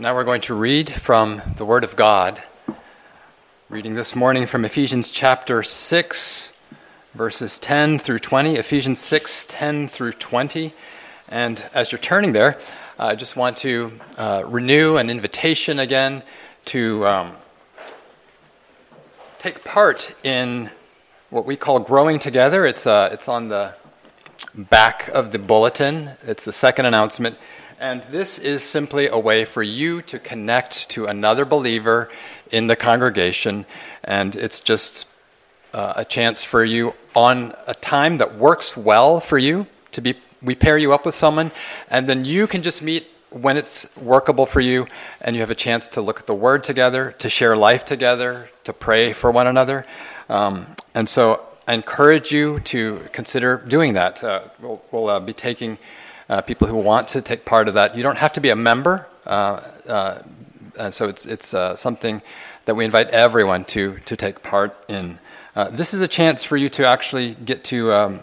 Now we're going to read from the Word of God. Reading this morning from Ephesians chapter 6, verses 10 through 20. Ephesians 6, 10 through 20. And as you're turning there, I just want to uh, renew an invitation again to um, take part in what we call growing together. It's, uh, it's on the back of the bulletin, it's the second announcement. And this is simply a way for you to connect to another believer in the congregation. And it's just uh, a chance for you on a time that works well for you to be. We pair you up with someone, and then you can just meet when it's workable for you, and you have a chance to look at the Word together, to share life together, to pray for one another. Um, and so I encourage you to consider doing that. Uh, we'll, we'll uh, be taking uh, people who want to take part of that. You don't have to be a member, uh, uh, and so it's, it's uh, something that we invite everyone to, to take part in. Uh, this is a chance for you to actually get to um,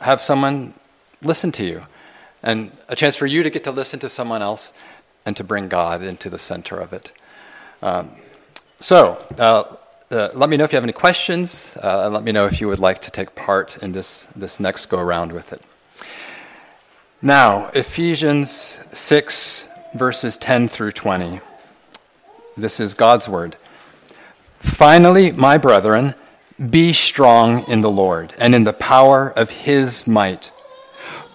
have someone listen to you, and a chance for you to get to listen to someone else and to bring God into the center of it. Um, so, uh, let me know if you have any questions, and let me know if you would like to take part in this, this next go around with it. Now, Ephesians 6, verses 10 through 20. This is God's word. Finally, my brethren, be strong in the Lord and in the power of his might.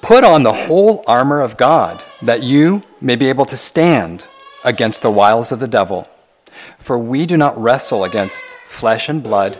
Put on the whole armor of God, that you may be able to stand against the wiles of the devil. For we do not wrestle against flesh and blood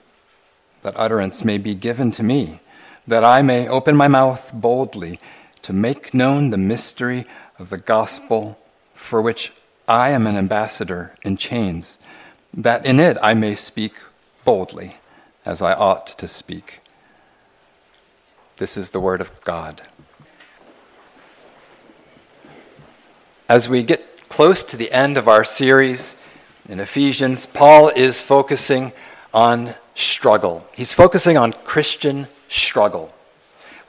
that utterance may be given to me, that I may open my mouth boldly to make known the mystery of the gospel for which I am an ambassador in chains, that in it I may speak boldly as I ought to speak. This is the word of God. As we get close to the end of our series in Ephesians, Paul is focusing on struggle. He's focusing on Christian struggle.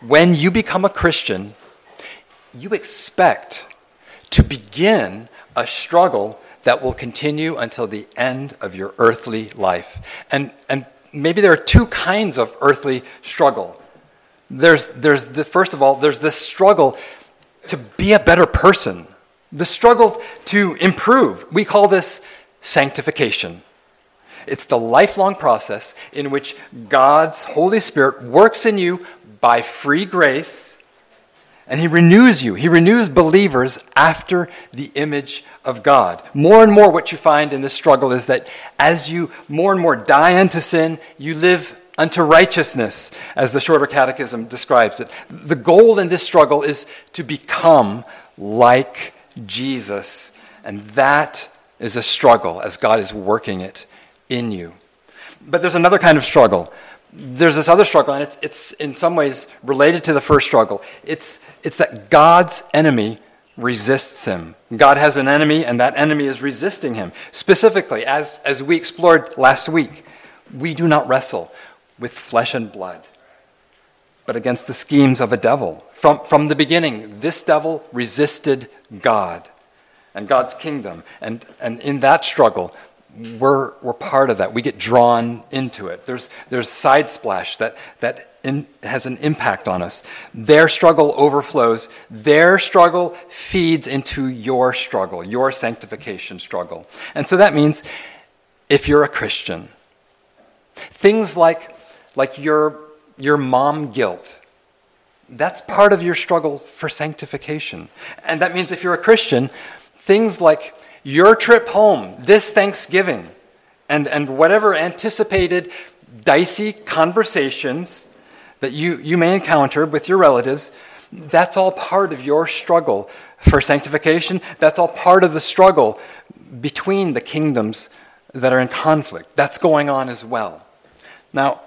When you become a Christian, you expect to begin a struggle that will continue until the end of your earthly life. And, and maybe there are two kinds of earthly struggle. There's, there's the, first of all, there's this struggle to be a better person, the struggle to improve. We call this sanctification. It's the lifelong process in which God's Holy Spirit works in you by free grace and He renews you. He renews believers after the image of God. More and more, what you find in this struggle is that as you more and more die unto sin, you live unto righteousness, as the Shorter Catechism describes it. The goal in this struggle is to become like Jesus, and that is a struggle as God is working it in you. But there's another kind of struggle. There's this other struggle, and it's, it's in some ways related to the first struggle. It's, it's that God's enemy resists him. God has an enemy, and that enemy is resisting him. Specifically, as, as we explored last week, we do not wrestle with flesh and blood, but against the schemes of a devil. From, from the beginning, this devil resisted God and God's kingdom. And, and in that struggle, we're, we're part of that. We get drawn into it. There's, there's side splash that, that in, has an impact on us. Their struggle overflows. Their struggle feeds into your struggle, your sanctification struggle. And so that means if you're a Christian, Things like, like your, your mom guilt. That's part of your struggle for sanctification. And that means if you're a Christian, things like your trip home this Thanksgiving and, and whatever anticipated dicey conversations that you, you may encounter with your relatives, that's all part of your struggle for sanctification. That's all part of the struggle between the kingdoms that are in conflict. That's going on as well. Now,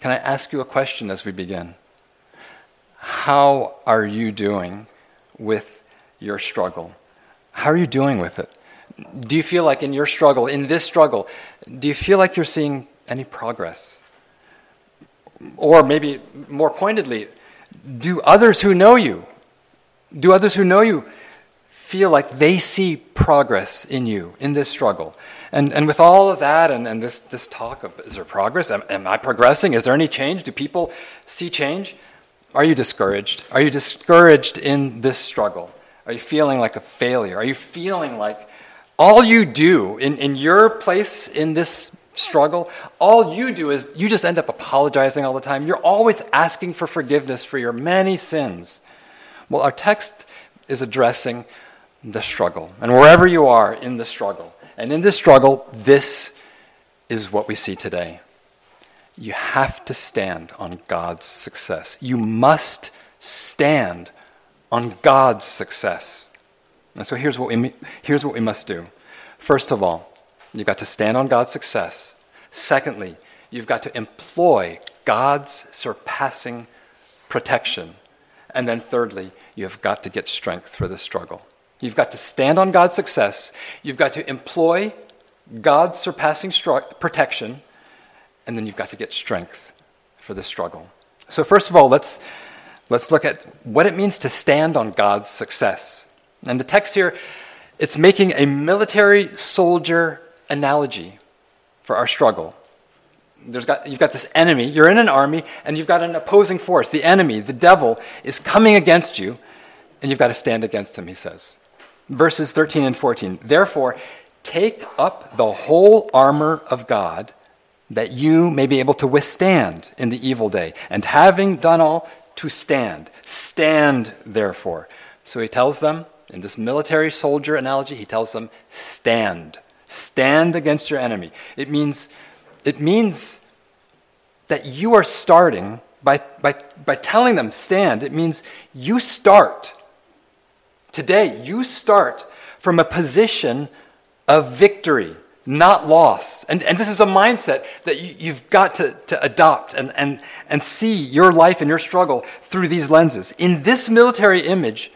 can I ask you a question as we begin? How are you doing with your struggle? How are you doing with it? Do you feel like in your struggle, in this struggle, do you feel like you're seeing any progress? Or maybe more pointedly, do others who know you, do others who know you feel like they see progress in you in this struggle? And, and with all of that and, and this, this talk of is there progress? Am, am I progressing? Is there any change? Do people see change? Are you discouraged? Are you discouraged in this struggle? Are you feeling like a failure? Are you feeling like all you do in, in your place in this struggle, all you do is you just end up apologizing all the time. You're always asking for forgiveness for your many sins. Well, our text is addressing the struggle. And wherever you are in the struggle, and in this struggle, this is what we see today. You have to stand on God's success. You must stand on God's success. And so here's what we, here's what we must do. First of all, you've got to stand on God's success. Secondly, you've got to employ God's surpassing protection. And then thirdly, you've got to get strength for the struggle. You've got to stand on God's success. You've got to employ God's surpassing stru- protection. And then you've got to get strength for the struggle. So, first of all, let's, let's look at what it means to stand on God's success. And the text here, it's making a military soldier analogy for our struggle. Got, you've got this enemy, you're in an army, and you've got an opposing force. The enemy, the devil, is coming against you, and you've got to stand against him, he says. Verses 13 and 14. Therefore, take up the whole armor of God, that you may be able to withstand in the evil day, and having done all, to stand. Stand, therefore. So he tells them, in this military soldier analogy, he tells them, stand. Stand against your enemy. It means, it means that you are starting by, by, by telling them, stand. It means you start. Today, you start from a position of victory, not loss. And, and this is a mindset that you, have got to, to adopt and, and, and see your life and your struggle through these lenses. In this military image,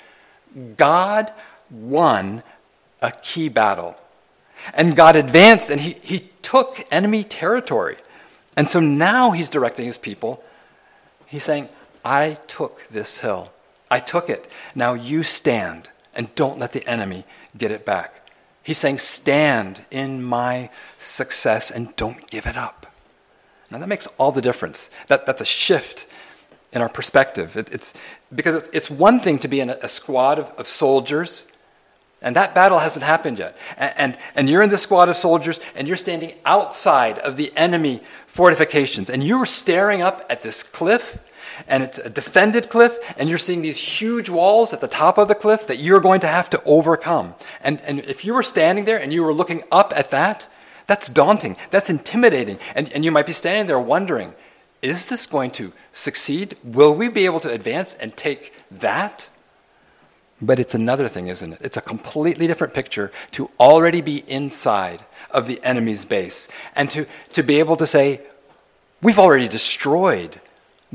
God won a key battle. And God advanced and he, he took enemy territory. And so now he's directing his people. He's saying, I took this hill. I took it. Now you stand and don't let the enemy get it back. He's saying, Stand in my success and don't give it up. Now that makes all the difference. That, that's a shift in our perspective. It, it's because it's one thing to be in a, a squad of, of soldiers and that battle hasn't happened yet. And, and, and, you're in this squad of soldiers, and you're standing outside of the enemy fortifications, and you're staring up at this cliff, and it's a defended cliff, and you're seeing these huge walls at the top of the cliff that you're going to have to overcome. And, and if you were standing there and you were looking up at that, that's daunting, that's intimidating. And, and you might be standing there wondering, is this going to succeed? Will we be able to advance and take that? But it's another thing, isn't it? It's a completely different picture to already be inside of the enemy's base and to, to be able to say, we've already destroyed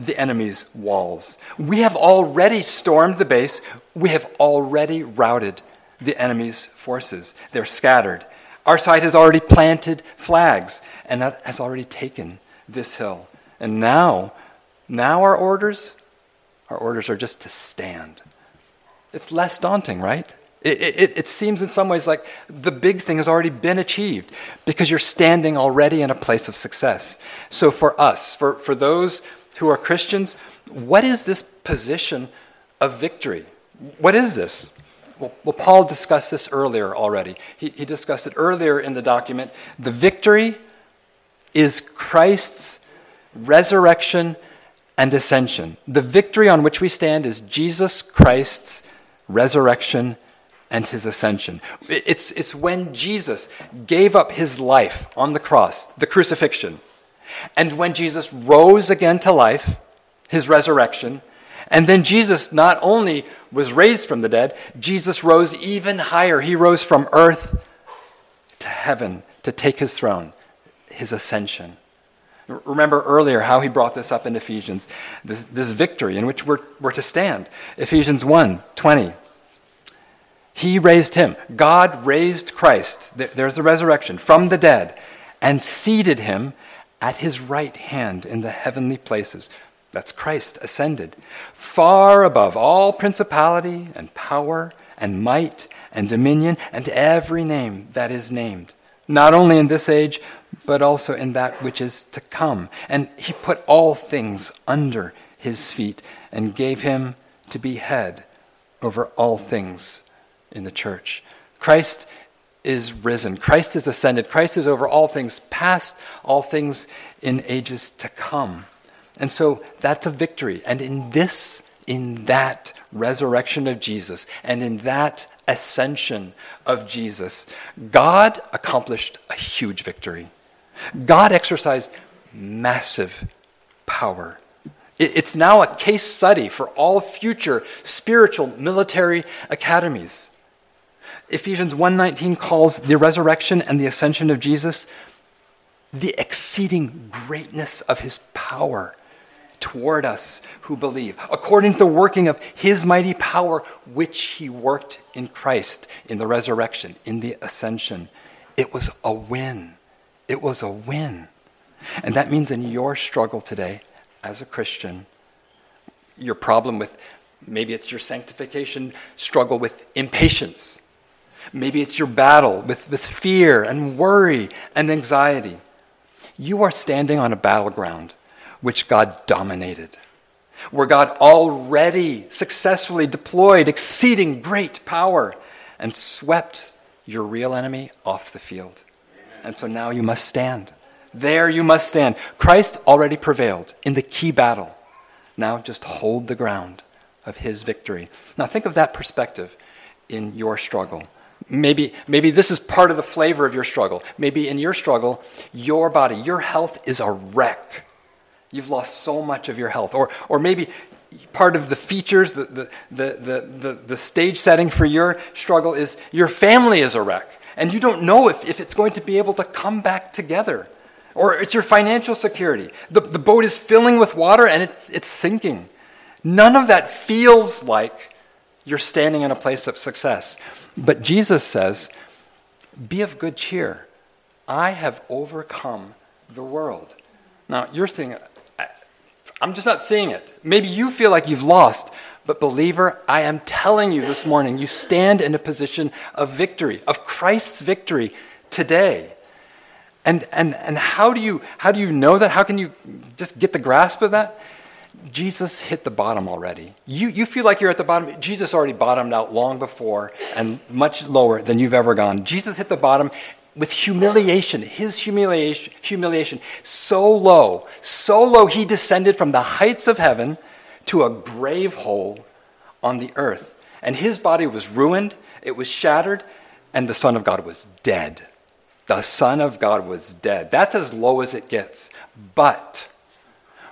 the enemy's walls. We have already stormed the base. We have already routed the enemy's forces. They're scattered. Our side has already planted flags and has already taken this hill. And now, now our orders, our orders are just to stand it's less daunting, right? It, it, it, seems in some ways like the big thing has already been achieved because you're standing already in a place of success. So, for us, for, for those who are Christians, what is this position of victory? What is this? Well, well Paul discussed this earlier already. He, he discussed it earlier in the document. The victory is Christ's resurrection and ascension. The victory on which we stand is Jesus Christ's resurrection and his ascension. It's, it's when Jesus gave up his life on the cross, the crucifixion, and when Jesus rose again to life, his resurrection, and then Jesus not only was raised from the dead, Jesus rose even higher. He rose from earth to heaven to take his throne, his ascension. Remember earlier how he brought this up in Ephesians, this, this victory in which we're, we're to stand. Ephesians 1 20. He raised him. God raised Christ. There's the resurrection from the dead and seated him at his right hand in the heavenly places. That's Christ ascended, far above all principality and power and might and dominion and every name that is named, not only in this age, but also in that which is to come. And he put all things under his feet and gave him to be head over all things in the church. Christ is risen. Christ is ascended. Christ is over all things past, all things in ages to come. And so that's a victory. And in this, in that resurrection of Jesus, and in that ascension of Jesus, God accomplished a huge victory. God exercised massive power. It's now a case study for all future spiritual military academies. Ephesians 1:19 calls the resurrection and the ascension of Jesus the exceeding greatness of his power toward us who believe, according to the working of his mighty power, which he worked in Christ, in the resurrection, in the ascension. It was a win. It was a win. And that means in your struggle today as a Christian, your problem with maybe it's your sanctification struggle with impatience. Maybe it's your battle with, with fear and worry and anxiety. You are standing on a battleground which God dominated, where God already successfully deployed exceeding great power and swept your real enemy off the field. And so now you must stand. There you must stand. Christ already prevailed in the key battle. Now just hold the ground of his victory. Now think of that perspective in your struggle. Maybe, maybe this is part of the flavor of your struggle. Maybe in your struggle, your body, your health is a wreck. You've lost so much of your health. Or, or maybe part of the features, the, the, the, the, the, stage setting for your struggle is your family is a wreck and you don't know if, if it's going to be able to come back together. Or it's your financial security. The, the boat is filling with water and it's, it's sinking. None of that feels like you're standing in a place of success. But Jesus says, Be of good cheer. I have overcome the world. Now, you're saying, I'm just not seeing it. Maybe you feel like you've lost, but, believer, I am telling you this morning, you stand in a position of victory, of Christ's victory today. And, and, and how, do you, how do you know that? How can you just get the grasp of that? Jesus hit the bottom already. You, you feel like you're at the bottom. Jesus already bottomed out long before and much lower than you've ever gone. Jesus hit the bottom with humiliation, his humiliation, humiliation so low, so low, he descended from the heights of heaven to a grave hole on the earth. And his body was ruined, it was shattered, and the Son of God was dead. The Son of God was dead. That's as low as it gets. But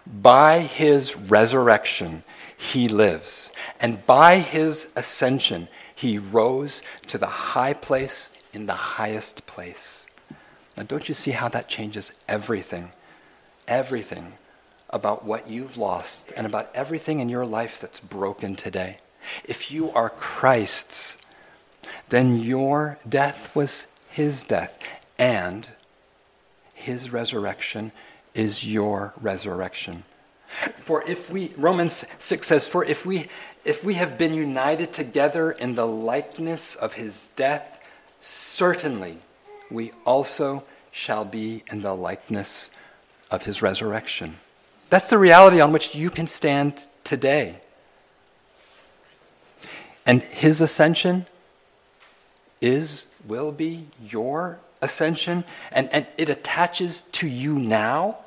by his resurrection, he lives. And by his ascension, he rose to the high place in the highest place. Now, don't you see how that changes everything? Everything about what you've lost and about everything in your life that's broken today. If you are Christ's, then your death was his death, and his resurrection is your resurrection. For if we, Romans 6 says, for if we, if we have been united together in the likeness of his death, certainly we also shall be in the likeness of his resurrection. That's the reality on which you can stand today. And his ascension is, will be your ascension and, and it attaches to you now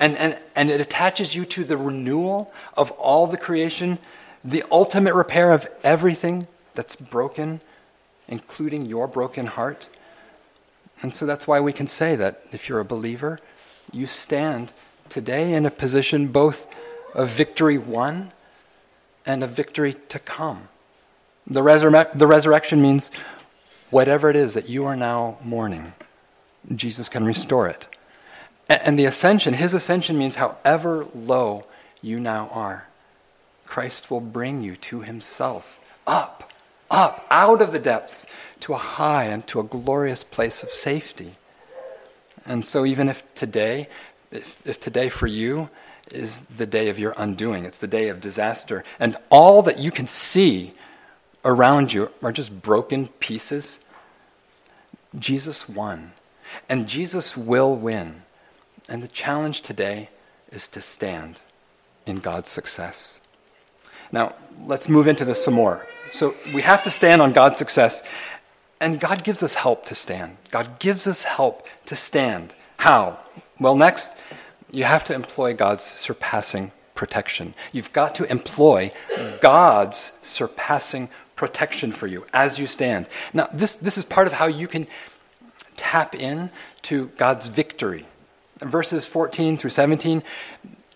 and, and, and it attaches you to the renewal of all the creation, the ultimate repair of everything that's broken, including your broken heart. And so that's why we can say that if you're a believer, you stand today in a position both of victory won and of victory to come. The, resurre- the resurrection means whatever it is that you are now mourning, Jesus can restore it. And the ascension, his ascension means however low you now are, Christ will bring you to himself, up, up, out of the depths, to a high and to a glorious place of safety. And so, even if today, if, if today for you is the day of your undoing, it's the day of disaster, and all that you can see around you are just broken pieces, Jesus won. And Jesus will win. And the challenge today is to stand in God's success. Now, let's move into this some more. So, we have to stand on God's success, and God gives us help to stand. God gives us help to stand. How? Well, next, you have to employ God's surpassing protection. You've got to employ God's surpassing protection for you as you stand. Now, this, this is part of how you can tap in to God's victory verses 14 through 17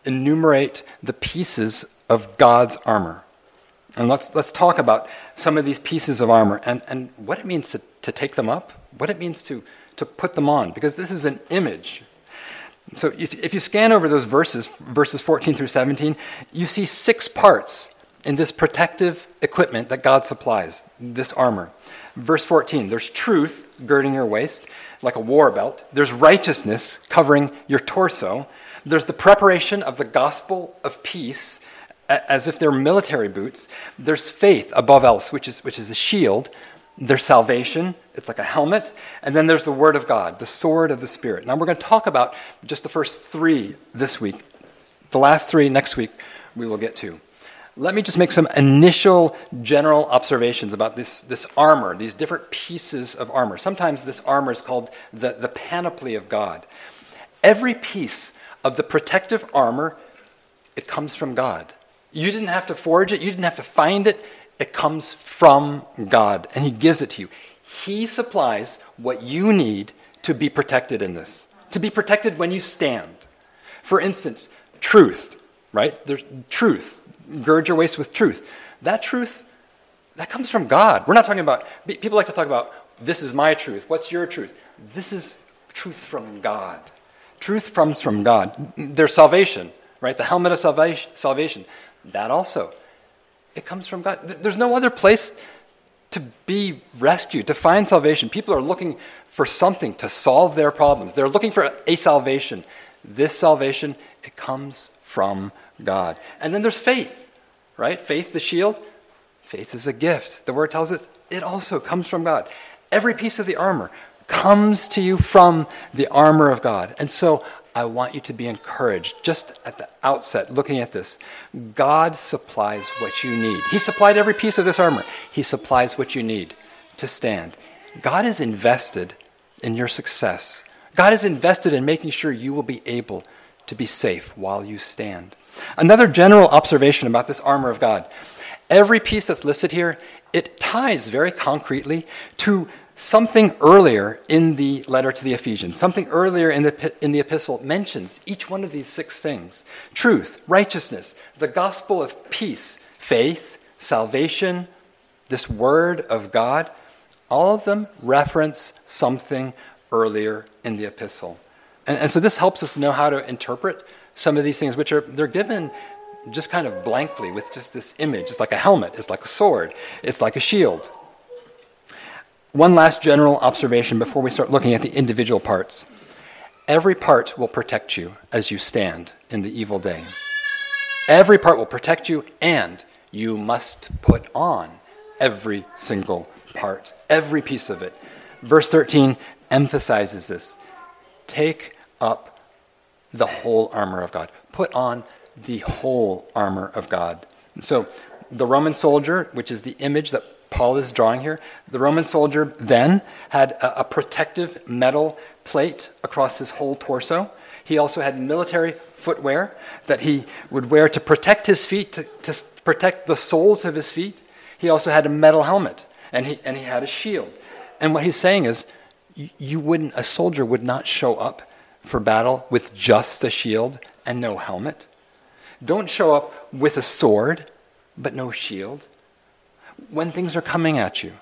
enumerate the pieces of God's armor. And let's, let's talk about some of these pieces of armor and, and what it means to, to take them up, what it means to, to put them on, because this is an image. So if, if you scan over those verses, verses 14 through 17, you see six parts in this protective equipment that God supplies, this armor. Verse 14 there's truth girding your waist like a war belt. There's righteousness covering your torso. There's the preparation of the gospel of peace as if they're military boots. There's faith above else, which is, which is a shield. There's salvation, it's like a helmet. And then there's the word of God, the sword of the Spirit. Now we're going to talk about just the first three this week. The last three next week we will get to let me just make some initial general observations about this, this armor, these different pieces of armor. Sometimes this armor is called the, the panoply of God. Every piece of the protective armor, it comes from God. You didn't have to forge it, you didn't have to find it. It comes from God, and He gives it to you. He supplies what you need to be protected in this, to be protected when you stand. For instance, truth, right? There's truth gird your waist with truth. That truth, that comes from God. We're not talking about, people like to talk about, this is my truth. What's your truth? This is truth from God. Truth comes from God. There's salvation, right? The helmet of salvation. That also, it comes from God. There's no other place to be rescued, to find salvation. People are looking for something to solve their problems. They're looking for a salvation. This salvation, it comes from God. And then there's faith, right? Faith, the shield. Faith is a gift. The word tells us it also comes from God. Every piece of the armor comes to you from the armor of God. And so I want you to be encouraged just at the outset looking at this. God supplies what you need. He supplied every piece of this armor, He supplies what you need to stand. God is invested in your success. God is invested in making sure you will be able to be safe while you stand. Another general observation about this armor of God every piece that's listed here, it ties very concretely to something earlier in the letter to the Ephesians, something earlier in the, in the epistle mentions each one of these six things truth, righteousness, the gospel of peace, faith, salvation, this word of God. All of them reference something earlier in the epistle. And, and so this helps us know how to interpret some of these things, which are they're given just kind of blankly with just this image. It's like a helmet, it's like a sword, it's like a shield. One last general observation before we start looking at the individual parts. Every part will protect you as you stand in the evil day. Every part will protect you, and you must put on every single part, every piece of it. Verse 13 emphasizes this. Take up the whole armor of God. Put on the whole armor of God. So, the Roman soldier, which is the image that Paul is drawing here. The Roman soldier then had a, a protective metal plate across his whole torso. He also had military footwear that he would wear to protect his feet, to, to protect the soles of his feet. He also had a metal helmet, and he, and he had a shield. And what he's saying is, you, you wouldn't, a soldier would not show up for battle with just a shield and no helmet. Don't show up with a sword but no shield. When things are coming at you,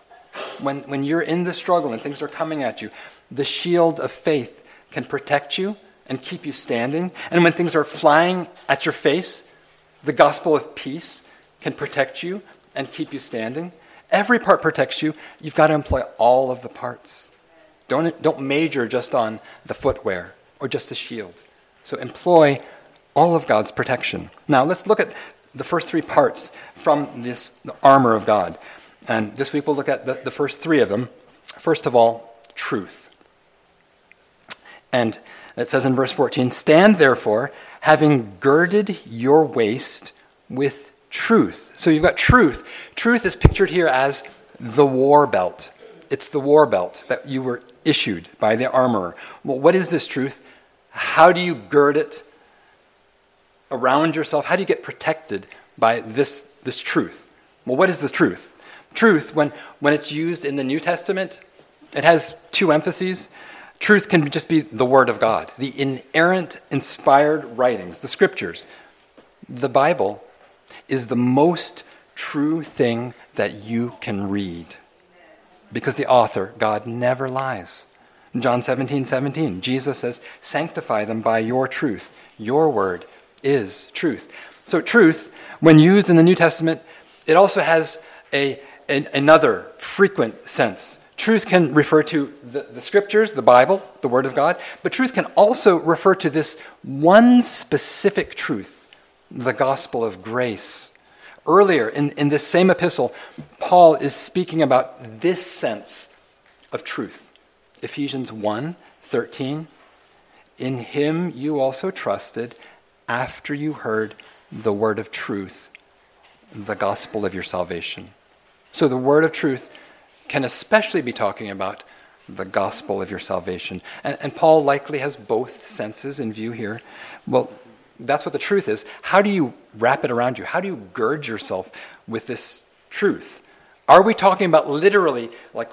when, when you're in the struggle and things are coming at you, the shield of faith can protect you and keep you standing. And when things are flying at your face, the gospel of peace can protect you and keep you standing. Every part protects you. You've got to employ all of the parts. Don't, don't major just on the footwear or just a shield. So employ all of God's protection. Now let's look at the first three parts from this armor of God. And this week we'll look at the, the first three of them. First of all, truth. And it says in verse 14 Stand therefore, having girded your waist with truth. So you've got truth. Truth is pictured here as the war belt. It's the war belt that you were issued by the armorer. Well, what is this truth? How do you gird it around yourself? How do you get protected by this, this truth? Well, what is the truth? Truth, when, when it's used in the New Testament, it has two emphases. Truth can just be the Word of God, the inerrant, inspired writings, the Scriptures. The Bible is the most true thing that you can read because the author, God, never lies. In John 17, 17, Jesus says, Sanctify them by your truth. Your word is truth. So, truth, when used in the New Testament, it also has a, a another frequent sense. Truth can refer to the, the scriptures, the Bible, the Word of God, but truth can also refer to this one specific truth, the gospel of grace. Earlier in, in this same epistle, Paul is speaking about this sense of truth. Ephesians 1 13. In him you also trusted after you heard the word of truth, the gospel of your salvation. So the word of truth can especially be talking about the gospel of your salvation. And, and Paul likely has both senses in view here. Well, that's what the truth is. How do you wrap it around you? How do you gird yourself with this truth? Are we talking about literally like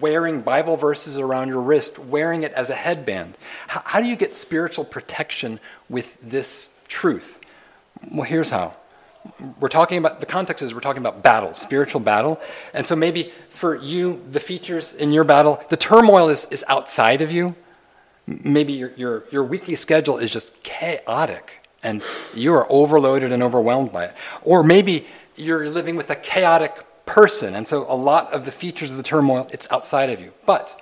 wearing Bible verses around your wrist, wearing it as a headband? How, how do you get spiritual protection with this truth? Well, here's how. We're talking about, the context is we're talking about battle, spiritual battle. And so maybe for you, the features in your battle, the turmoil is, is outside of you. Maybe your, your, your weekly schedule is just chaotic and you are overloaded and overwhelmed by it. Or maybe you're living with a chaotic person, and so a lot of the features of the turmoil, it's outside of you. But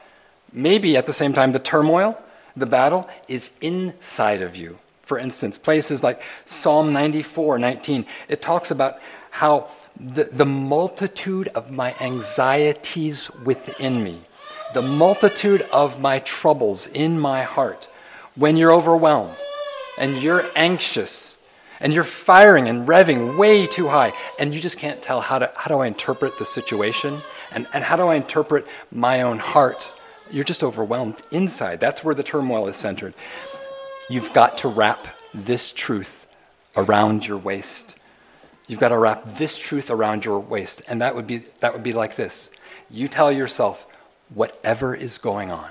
maybe at the same time, the turmoil, the battle, is inside of you. For instance, places like Psalm 94 19, it talks about how the, the multitude of my anxieties within me, the multitude of my troubles in my heart, when you're overwhelmed and you're anxious and you're firing and revving way too high and you just can't tell how, to, how do I interpret the situation and, and how do I interpret my own heart. You're just overwhelmed inside. That's where the turmoil is centered. You've got to wrap this truth around your waist. You've got to wrap this truth around your waist. And that would be, that would be like this you tell yourself, whatever is going on,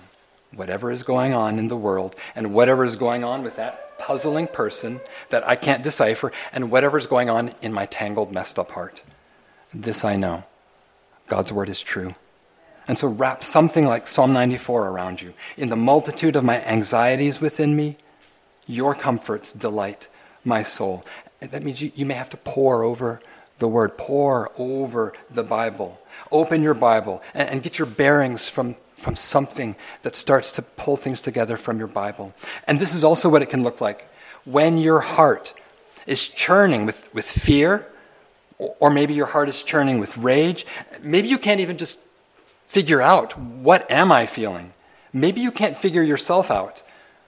whatever is going on in the world, and whatever is going on with that puzzling person that I can't decipher, and whatever's going on in my tangled, messed up heart. This I know God's word is true. And so wrap something like Psalm 94 around you. In the multitude of my anxieties within me, your comforts delight my soul. That means you, you may have to pore over the word, pore over the Bible. Open your Bible and, and get your bearings from, from something that starts to pull things together from your Bible. And this is also what it can look like. When your heart is churning with, with fear, or maybe your heart is churning with rage, maybe you can't even just figure out what am I feeling. Maybe you can't figure yourself out.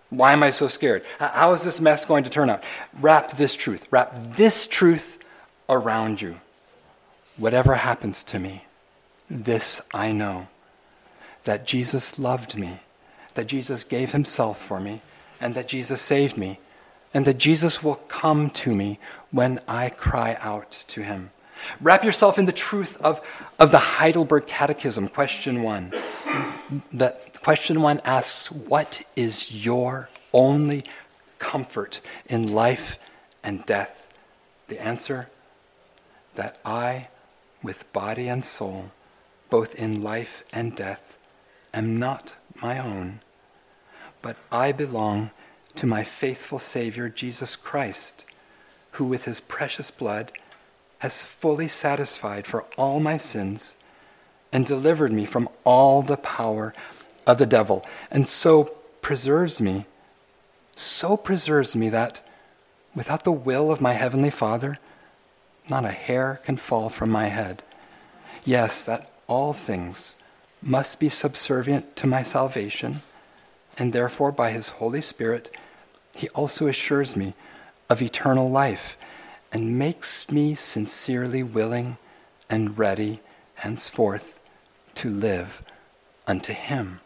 Why am I so scared? How is this mess going to turn out? Wrap this truth, wrap this truth around you. Whatever happens to me, This I know that Jesus loved me, that Jesus gave himself for me, and that Jesus saved me, and that Jesus will come to me when I cry out to him. Wrap yourself in the truth of, of the Heidelberg Catechism, question one. That question one asks, What is your only comfort in life and death? The answer, that I, with body and soul, both in life and death, am not my own, but I belong to my faithful Savior, Jesus Christ, who with his precious blood has fully satisfied for all my sins and delivered me from all the power of the devil, and so preserves me, so preserves me that without the will of my heavenly Father, not a hair can fall from my head. Yes, that all things must be subservient to my salvation, and therefore by his Holy Spirit, he also assures me of eternal life and makes me sincerely willing and ready henceforth to live unto Him.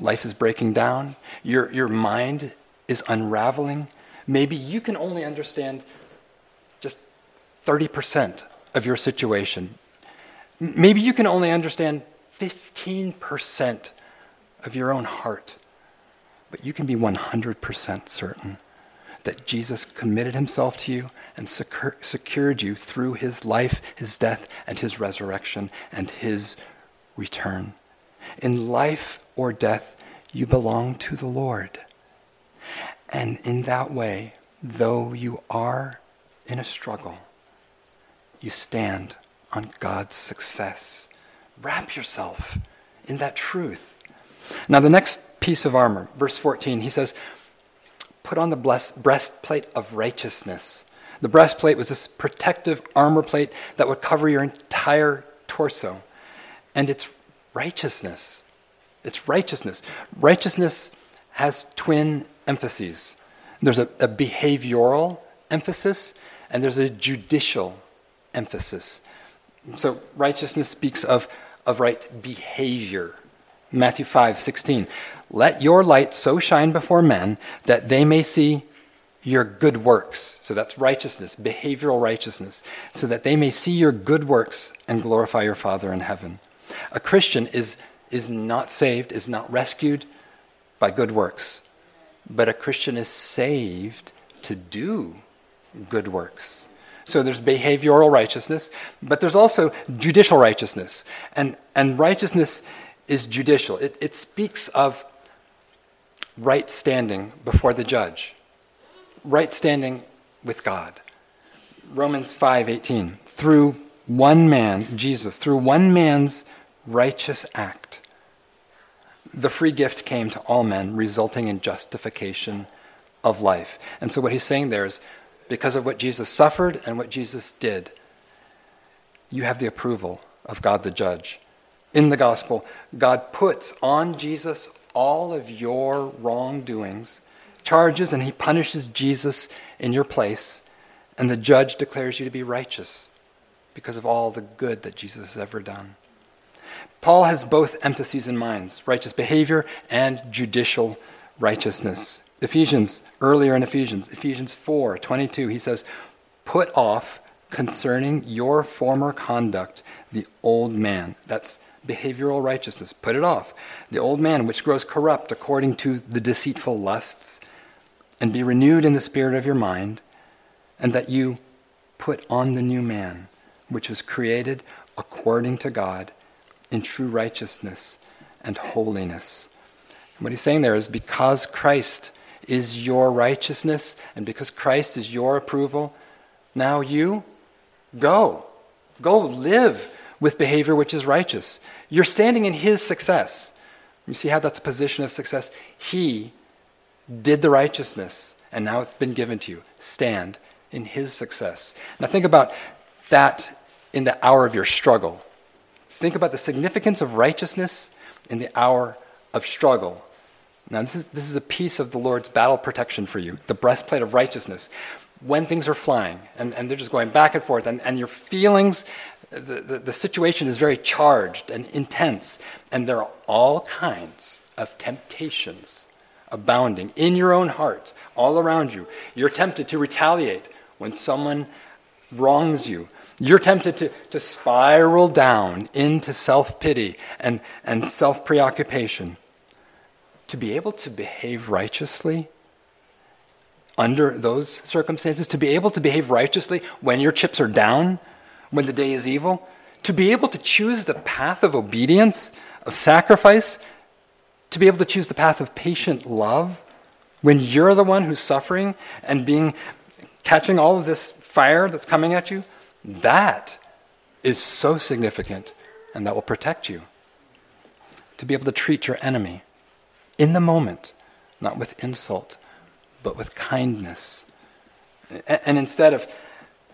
Life is breaking down, your, your mind is unraveling. Maybe you can only understand just 30% of your situation. Maybe you can only understand 15% of your own heart. But you can be 100% certain that Jesus committed himself to you and secure, secured you through his life, his death, and his resurrection and his return. In life or death, you belong to the Lord. And in that way, though you are in a struggle, you stand on God's success. Wrap yourself in that truth. Now, the next piece of armor, verse 14, he says, put on the breastplate of righteousness. The breastplate was this protective armor plate that would cover your entire torso. And it's righteousness. It's righteousness. Righteousness has twin emphases there's a, a behavioral emphasis, and there's a judicial emphasis. So, righteousness speaks of, of right behavior. Matthew 5 16. Let your light so shine before men that they may see your good works. So that's righteousness, behavioral righteousness, so that they may see your good works and glorify your Father in heaven. A Christian is, is not saved, is not rescued by good works, but a Christian is saved to do good works. So there's behavioral righteousness, but there's also judicial righteousness. And, and righteousness is judicial, it, it speaks of right standing before the judge, right standing with God. Romans 5:18 through one man Jesus through one man's righteous act the free gift came to all men resulting in justification of life. And so what he's saying there is because of what Jesus suffered and what Jesus did you have the approval of God the judge. In the gospel God puts on Jesus all of your wrongdoings, charges, and he punishes Jesus in your place, and the judge declares you to be righteous because of all the good that Jesus has ever done. Paul has both emphases in mind righteous behavior and judicial righteousness. Ephesians, earlier in Ephesians, Ephesians 4 22, he says, Put off concerning your former conduct the old man. That's behavioral righteousness. Put it off. The old man, which grows corrupt according to the deceitful lusts, and be renewed in the spirit of your mind, and that you put on the new man, which was created according to God in true righteousness and holiness. And what he's saying there is because Christ is your righteousness and because Christ is your approval, now you go. Go live with behavior which is righteous. You're standing in His success. You see how that's a position of success? He did the righteousness, and now it's been given to you. Stand in His success. Now think about that in the hour of your struggle. Think about the significance of righteousness in the hour of struggle. Now, this is, this is a piece of the Lord's battle protection for you, the breastplate of righteousness when things are flying and, and they're just going back and forth and, and your feelings the, the, the situation is very charged and intense, and there are all kinds of temptations abounding in your own heart, all around you. You're tempted to retaliate when someone wrongs you. You're tempted to, to spiral down into self pity and, and self preoccupation. To be able to behave righteously under those circumstances, to be able to behave righteously when your chips are down, when the day is evil, to be able to choose the path of obedience, of sacrifice, to be able to choose the path of patient love when you're the one who's suffering and being catching all of this fire that's coming at you, that is so significant and that will protect you. To be able to treat your enemy in the moment, not with insult, but with kindness. And instead of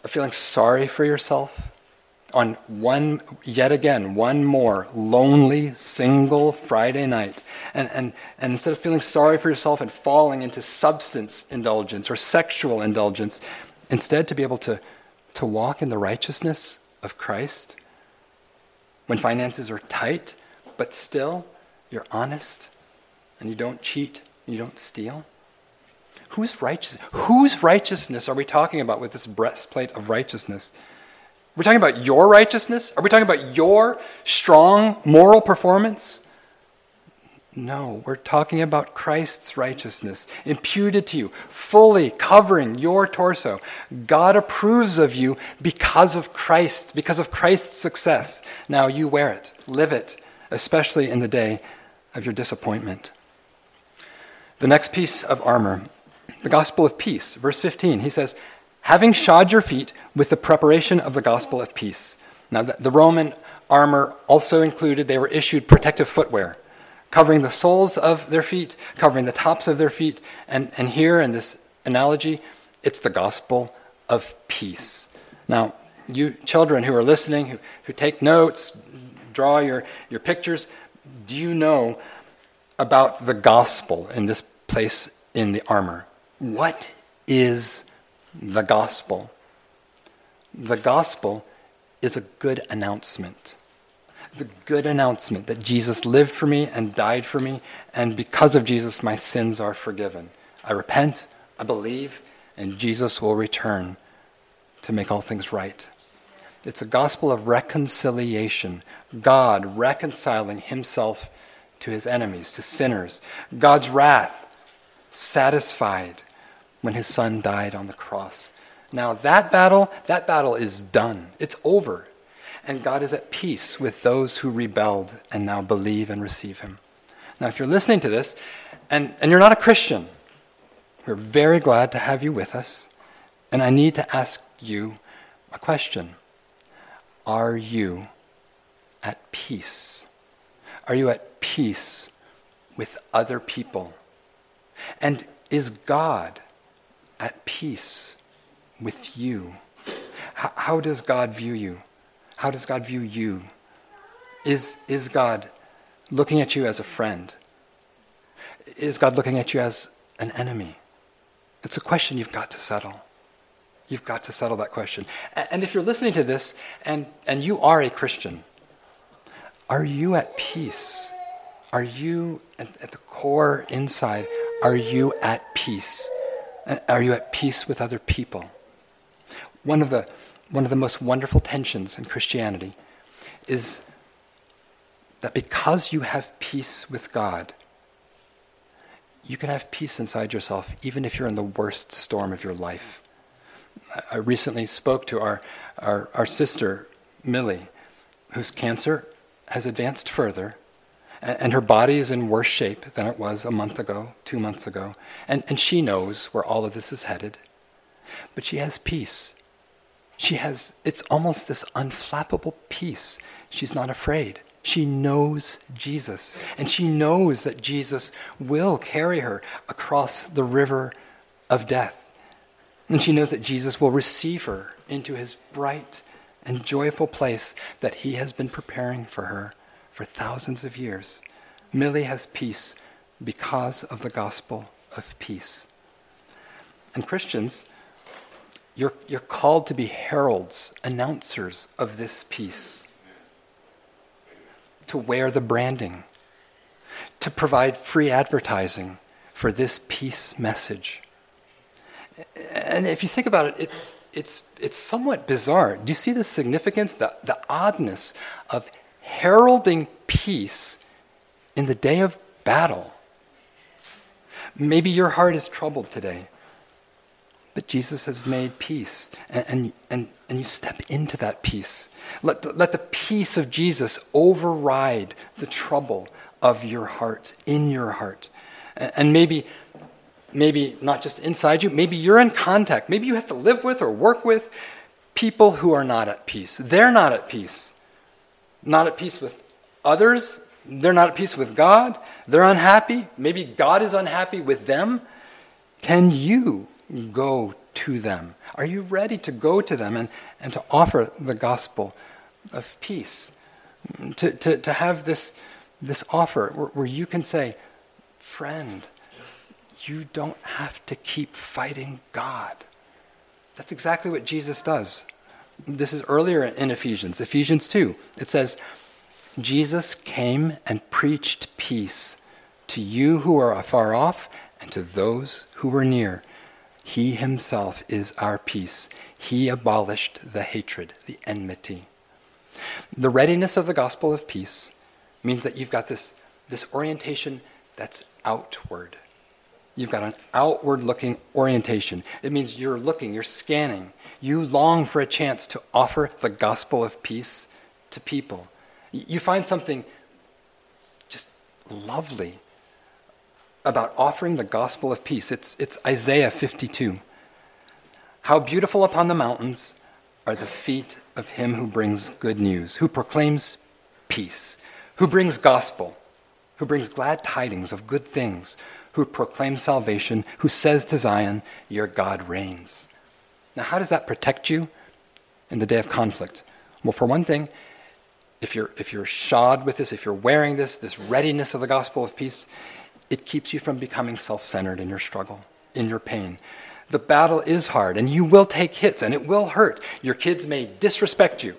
feeling sorry for yourself, on one, yet again, one more lonely, single Friday night. And, and, and instead of feeling sorry for yourself and falling into substance indulgence or sexual indulgence, instead to be able to, to walk in the righteousness of Christ when finances are tight, but still you're honest and you don't cheat, you don't steal. Whose whose righteousness are we talking about with this breastplate of righteousness? We're talking about your righteousness? Are we talking about your strong moral performance? No, we're talking about Christ's righteousness, imputed to you, fully covering your torso. God approves of you because of Christ, because of Christ's success. Now you wear it, live it, especially in the day of your disappointment. The next piece of armor, the gospel of peace, verse 15, he says, having shod your feet with the preparation of the gospel of peace. Now, the Roman armor also included, they were issued protective footwear, covering the soles of their feet, covering the tops of their feet. And, and here in this analogy, it's the gospel of peace. Now, you children who are listening, who, who take notes, draw your, your pictures, do you know about the gospel in this place in the armor? What is the gospel. The gospel is a good announcement. The good announcement that Jesus lived for me and died for me, and because of Jesus, my sins are forgiven. I repent, I believe, and Jesus will return to make all things right. It's a gospel of reconciliation. God reconciling himself to his enemies, to sinners. God's wrath satisfied when his son died on the cross. Now that battle, that battle is done. It's over. And God is at peace with those who rebelled and now believe and receive him. Now, if you're listening to this and, and you're not a Christian, we're very glad to have you with us. And I need to ask you a question Are you at peace? Are you at peace with other people? And is God at peace with you? How, how does God view you? How does God view you? Is, is God looking at you as a friend? Is God looking at you as an enemy? It's a question you've got to settle. You've got to settle that question. And if you're listening to this and, and you are a Christian, are you at peace? Are you, at, at the core inside, are you at peace? And Are you at peace with other people? One of the, one of the most wonderful tensions in Christianity is that because you have peace with God, you can have peace inside yourself even if you're in the worst storm of your life. I recently spoke to our, our, our sister, Millie, whose cancer has advanced further and her body is in worse shape than it was a month ago, two months ago. And, and she knows where all of this is headed. But she has peace. She has, it's almost this unflappable peace. She's not afraid. She knows Jesus. And she knows that Jesus will carry her across the river of death. And she knows that Jesus will receive her into his bright and joyful place that he has been preparing for her for thousands of years. Millie has peace because of the gospel of peace. And Christians, You're, you're called to be heralds, announcers of this peace, to wear the branding, to provide free advertising for this peace message. And if you think about it, it's, it's, it's somewhat bizarre. Do you see the significance, the, the oddness of heralding peace in the day of battle? Maybe your heart is troubled today. But Jesus has made peace, and, and, and, and you step into that peace. Let, let the peace of Jesus override the trouble of your heart, in your heart. And, and maybe, maybe not just inside you, maybe you're in contact. Maybe you have to live with or work with people who are not at peace. They're not at peace. Not at peace with others. They're not at peace with God. They're unhappy. Maybe God is unhappy with them. Can you go to them? Are you ready to go to them and, and to offer the gospel of peace? To, to, to have this, this offer where, where you can say, Friend, you don't have to keep fighting God. That's exactly what Jesus does. This is earlier in Ephesians, Ephesians 2. It says, Jesus came and preached peace to you who are afar off and to those who were near. He himself is our peace. He abolished the hatred, the enmity. The readiness of the gospel of peace means that you've got this, this orientation that's outward. You've got an outward looking orientation. It means you're looking, you're scanning. You long for a chance to offer the gospel of peace to people. You find something just lovely about offering the gospel of peace. It's, it's Isaiah 52. How beautiful upon the mountains are the feet of him who brings good news, who proclaims peace, who brings gospel, who brings glad tidings of good things, who proclaims salvation, who says to Zion, Your God reigns. Now, how does that protect you in the day of conflict? Well, for one thing, if you're, if you're shod with this, if you're wearing this, this readiness of the gospel of peace, it keeps you from becoming self centered in your struggle, in your pain. The battle is hard, and you will take hits, and it will hurt. Your kids may disrespect you.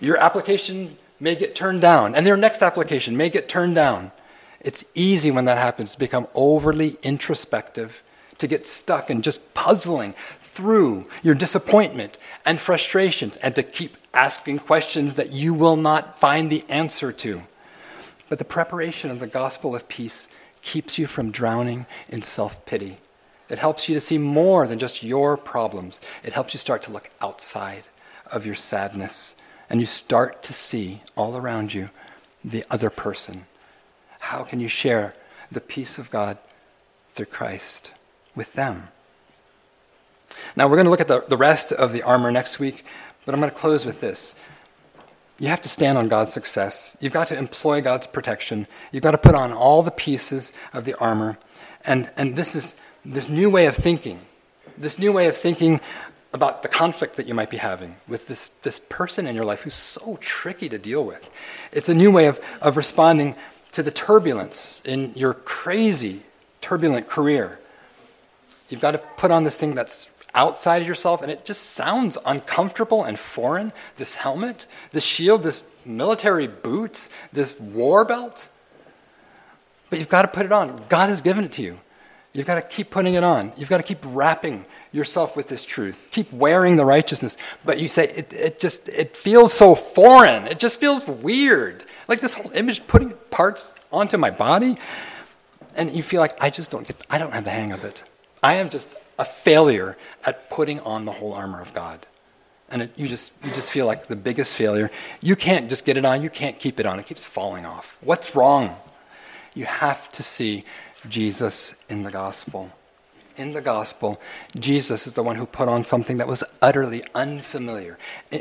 Your application may get turned down, and their next application may get turned down. It's easy when that happens to become overly introspective, to get stuck in just puzzling through your disappointment and frustrations, and to keep asking questions that you will not find the answer to. But the preparation of the gospel of peace keeps you from drowning in self pity. It helps you to see more than just your problems. It helps you start to look outside of your sadness and you start to see all around you the other person. How can you share the peace of God through Christ with them? Now, we're going to look at the, the rest of the armor next week, but I'm going to close with this. You have to stand on God's success. You've got to employ God's protection. You've got to put on all the pieces of the armor. And, and this is this new way of thinking, this new way of thinking about the conflict that you might be having with this, this person in your life who's so tricky to deal with. It's a new way of, of responding to the turbulence in your crazy, turbulent career. You've got to put on this thing that's outside of yourself, and it just sounds uncomfortable and foreign. This helmet, this shield, this military boots, this war belt. But you've got to put it on. God has given it to you. You've got to keep putting it on. You've got to keep wrapping yourself with this truth. Keep wearing the righteousness. But you say it, it just it feels so foreign. It just feels weird. Like this whole image putting parts onto my body. And you feel like I just don't get I don't have the hang of it. I am just a failure at putting on the whole armor of God. And it, you, just, you just feel like the biggest failure. You can't just get it on, you can't keep it on, it keeps falling off. What's wrong? You have to see Jesus in the gospel. In the gospel, Jesus is the one who put on something that was utterly unfamiliar.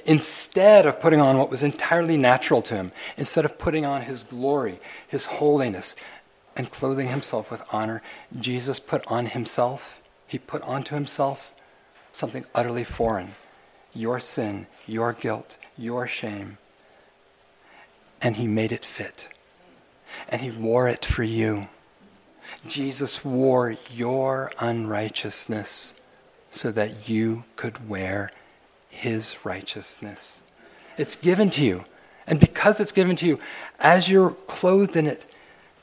Instead of putting on what was entirely natural to him, instead of putting on his glory, his holiness, and clothing himself with honor, Jesus put on himself he put onto himself something utterly foreign your sin, your guilt, your shame. And he made it fit. And he wore it for you. Jesus wore your unrighteousness so that you could wear his righteousness. It's given to you. And because it's given to you, as you're clothed in it,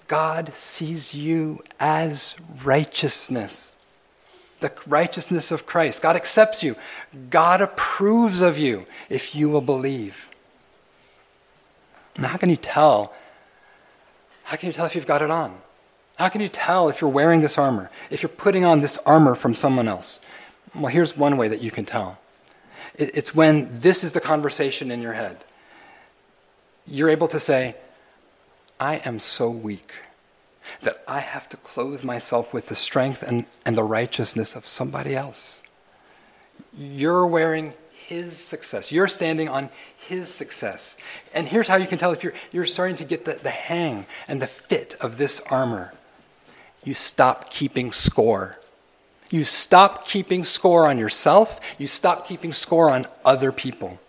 God sees you as righteousness. The righteousness of Christ. God accepts you. God approves of you if you will believe. Now, how can you tell? How can you tell if you've got it on? How can you tell if you're wearing this armor? If you're putting on this armor from someone else? Well, here's one way that you can tell it's when this is the conversation in your head. You're able to say, I am so weak that I have to clothe myself with the strength and, and the righteousness of somebody else. You're wearing his success. You're standing on his success. And here's how you can tell if you're, you're starting to get the, the hang and the fit of this armor. You stop keeping score. You stop keeping score on yourself. You stop keeping score on other people.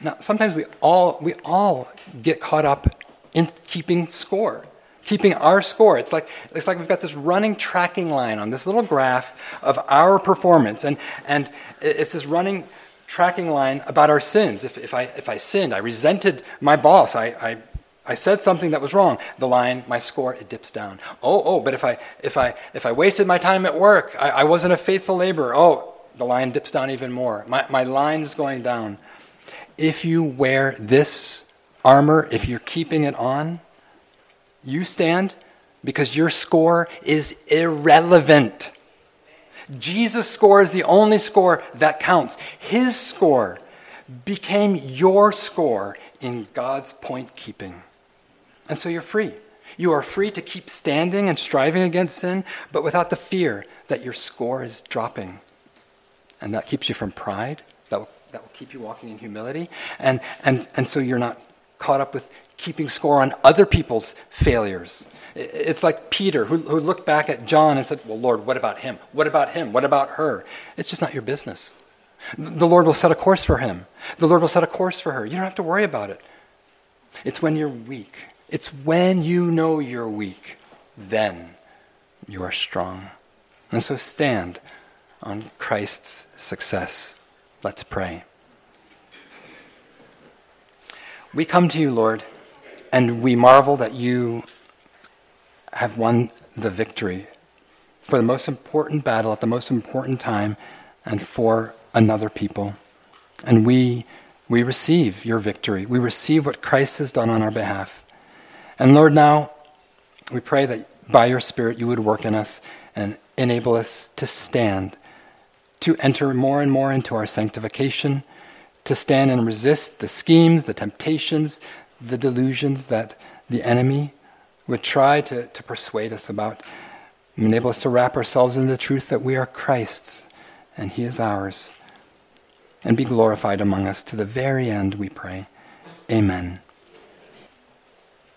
Now, sometimes we all, we all get caught up in keeping score, keeping our score. It's like, it's like we've got this running tracking line on this little graph of our performance. And, and it's this running tracking line about our sins. If, if, I, if I sinned, I resented my boss, I, I, I said something that was wrong, the line, my score, it dips down. Oh, oh, but if I, if I, if I wasted my time at work, I, I wasn't a faithful laborer, oh, the line dips down even more. My, my line is going down. If you wear this armor, if you're keeping it on, you stand because your score is irrelevant. Jesus' score is the only score that counts. His score became your score in God's point keeping. And so you're free. You are free to keep standing and striving against sin, but without the fear that your score is dropping. And that keeps you from pride. That will, that will keep you walking in humility. And, and, and so you're not caught up with keeping score on other people's failures. It's like Peter, who, who looked back at John and said, Well, Lord, what about him? What about him? What about her? It's just not your business. The Lord will set a course for him. The Lord will set a course for her. You don't have to worry about it. It's when you're weak. It's when you know you're weak, then you are strong. And so stand on Christ's success. Let's pray. We come to you, Lord, and we marvel that you have won the victory for the most important battle at the most important time and for another people. And we, we receive your victory. We receive what Christ has done on our behalf. And Lord, now we pray that by your Spirit you would work in us and enable us to stand, to enter more and more into our sanctification, to stand and resist the schemes, the temptations, the delusions that the enemy would try to, to persuade us about, enable us to wrap ourselves in the truth that we are Christ's and He is ours, and be glorified among us to the very end, we pray. Amen.